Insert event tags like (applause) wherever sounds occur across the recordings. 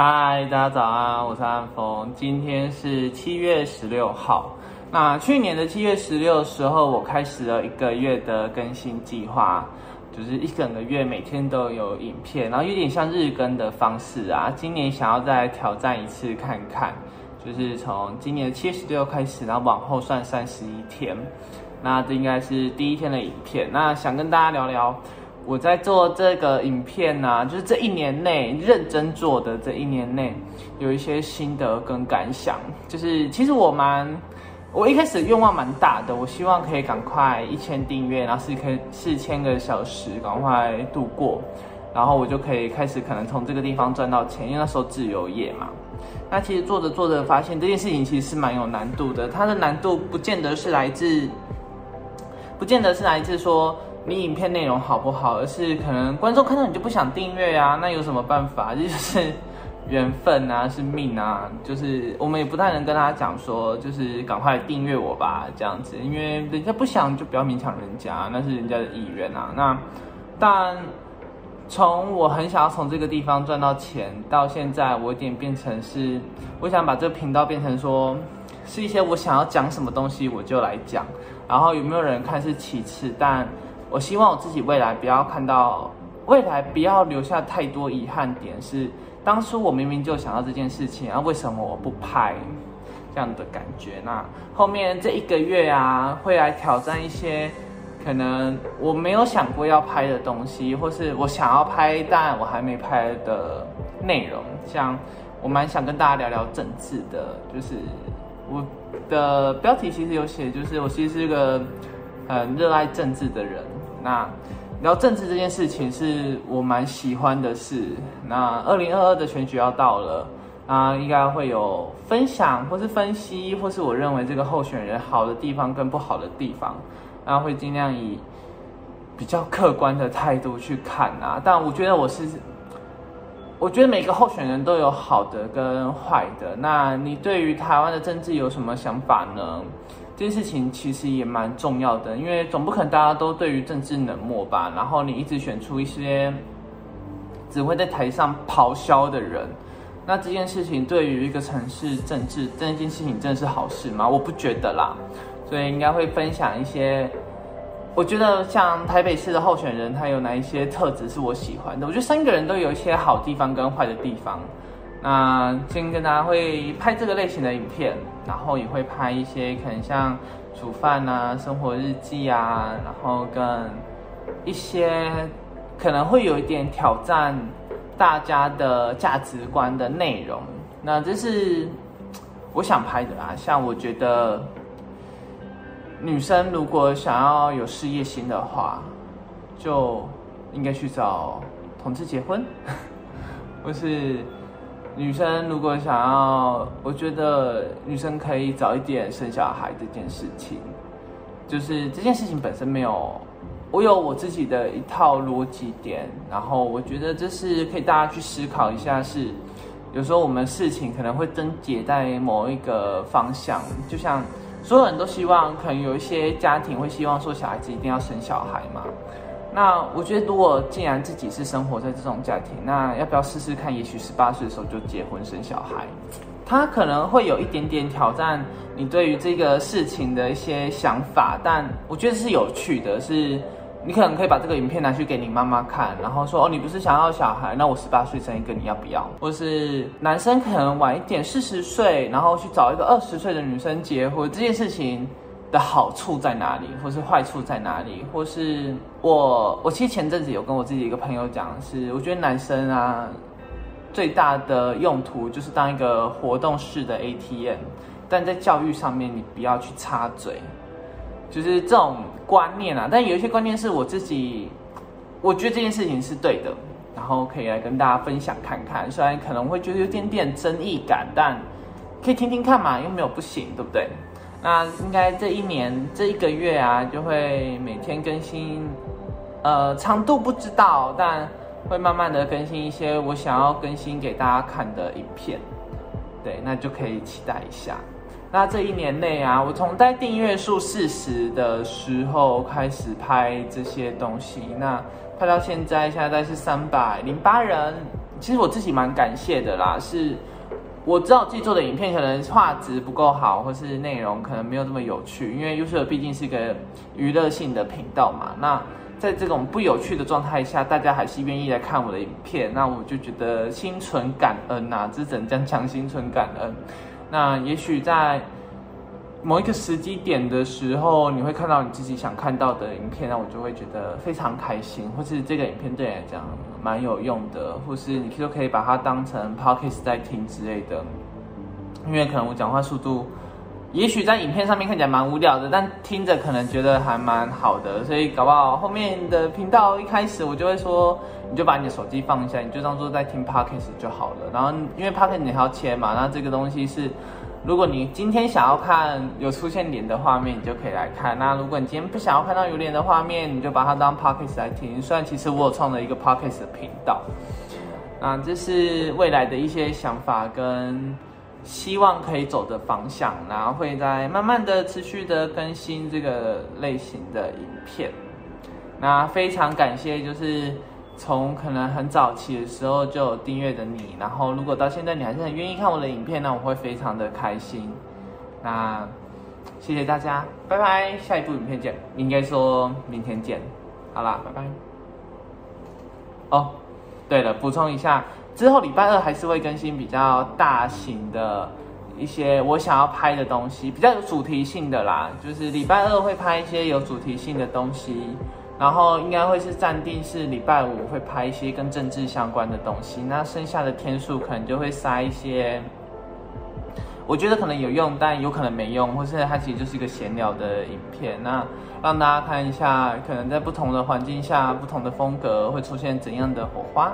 嗨，大家早安，我是安峰。今天是七月十六号。那去年的七月十六时候，我开始了一个月的更新计划，就是一整个月每天都有影片，然后有点像日更的方式啊。今年想要再挑战一次看看，就是从今年的七月十六开始，然后往后算三十一天。那这应该是第一天的影片。那想跟大家聊聊。我在做这个影片呢，就是这一年内认真做的这一年内，有一些心得跟感想。就是其实我蛮，我一开始愿望蛮大的，我希望可以赶快一千订阅，然后四千四千个小时赶快度过，然后我就可以开始可能从这个地方赚到钱，因为那时候自由业嘛。那其实做着做着发现这件事情其实是蛮有难度的，它的难度不见得是来自，不见得是来自说。你影片内容好不好？而是可能观众看到你就不想订阅啊，那有什么办法？这 (laughs) 就是缘分啊，是命啊，就是我们也不太能跟他讲说，就是赶快订阅我吧，这样子，因为人家不想就不要勉强人家，那是人家的意愿啊。那但从我很想要从这个地方赚到钱，到现在我有点变成是，我想把这个频道变成说，是一些我想要讲什么东西我就来讲，然后有没有人看是其次，但。我希望我自己未来不要看到，未来不要留下太多遗憾点。是当初我明明就想到这件事情，啊，为什么我不拍？这样的感觉。那后面这一个月啊，会来挑战一些可能我没有想过要拍的东西，或是我想要拍但我还没拍的内容。像我蛮想跟大家聊聊政治的，就是我的标题其实有写，就是我其实是一个很热爱政治的人。那聊政治这件事情是我蛮喜欢的事。那二零二二的选举要到了，啊，应该会有分享或是分析，或是我认为这个候选人好的地方跟不好的地方，那会尽量以比较客观的态度去看啊。但我觉得我是，我觉得每个候选人都有好的跟坏的。那你对于台湾的政治有什么想法呢？这件事情其实也蛮重要的，因为总不可能大家都对于政治冷漠吧。然后你一直选出一些只会在台上咆哮的人，那这件事情对于一个城市政治这件事情真的是好事吗？我不觉得啦。所以应该会分享一些，我觉得像台北市的候选人，他有哪一些特质是我喜欢的？我觉得三个人都有一些好地方跟坏的地方。那今天跟大家会拍这个类型的影片，然后也会拍一些可能像煮饭啊、生活日记啊，然后跟一些可能会有一点挑战大家的价值观的内容。那这是我想拍的啦。像我觉得女生如果想要有事业心的话，就应该去找同志结婚，(laughs) 或是。女生如果想要，我觉得女生可以早一点生小孩这件事情，就是这件事情本身没有，我有我自己的一套逻辑点，然后我觉得这是可以大家去思考一下，是有时候我们事情可能会症结在某一个方向，就像所有人都希望，可能有一些家庭会希望说小孩子一定要生小孩嘛。那我觉得，如果既然自己是生活在这种家庭，那要不要试试看？也许十八岁的时候就结婚生小孩，他可能会有一点点挑战你对于这个事情的一些想法，但我觉得是有趣的。是，你可能可以把这个影片拿去给你妈妈看，然后说：“哦，你不是想要小孩？那我十八岁生一个，你要不要？”或是男生可能晚一点四十岁，然后去找一个二十岁的女生结婚，这件事情。的好处在哪里，或是坏处在哪里，或是我我其实前阵子有跟我自己一个朋友讲，是我觉得男生啊最大的用途就是当一个活动式的 ATM，但在教育上面你不要去插嘴，就是这种观念啊。但有一些观念是我自己，我觉得这件事情是对的，然后可以来跟大家分享看看。虽然可能会觉得有点点争议感，但可以听听看嘛，又没有不行，对不对？那应该这一年这一个月啊，就会每天更新，呃，长度不知道，但会慢慢的更新一些我想要更新给大家看的影片，对，那就可以期待一下。那这一年内啊，我从在订阅数四十的时候开始拍这些东西，那拍到现在，现在是三百零八人，其实我自己蛮感谢的啦，是我知道自己做的影片可能画质不够好，或是内容可能没有这么有趣，因为 YouTube 毕竟是一个娱乐性的频道嘛。那在这种不有趣的状态下，大家还是愿意来看我的影片，那我就觉得心存感恩呐，这只能将强心存感恩。那也许在某一个时机点的时候，你会看到你自己想看到的影片，那我就会觉得非常开心，或是这个影片对你来讲蛮有用的，或是你就可以把它当成 podcast 在听之类的，因为可能我讲话速度。也许在影片上面看起来蛮无聊的，但听着可能觉得还蛮好的，所以搞不好后面的频道一开始我就会说，你就把你的手机放下，你就当做在听 podcast 就好了。然后因为 podcast 你还要切嘛，那这个东西是，如果你今天想要看有出现脸的画面，你就可以来看。那如果你今天不想要看到有脸的画面，你就把它当 podcast 来听。虽然其实我有创了一个 podcast 的频道，那，这是未来的一些想法跟。希望可以走的方向，然后会在慢慢的、持续的更新这个类型的影片。那非常感谢，就是从可能很早期的时候就有订阅的你，然后如果到现在你还是很愿意看我的影片，那我会非常的开心。那谢谢大家，拜拜，下一部影片见，应该说明天见。好啦，拜拜。哦，对了，补充一下。之后礼拜二还是会更新比较大型的一些我想要拍的东西，比较有主题性的啦。就是礼拜二会拍一些有主题性的东西，然后应该会是暂定是礼拜五会拍一些跟政治相关的东西。那剩下的天数可能就会塞一些，我觉得可能有用，但有可能没用，或是它其实就是一个闲聊的影片。那让大家看一下，可能在不同的环境下、不同的风格会出现怎样的火花。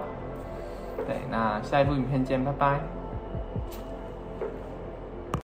对，那下一部影片见，拜拜。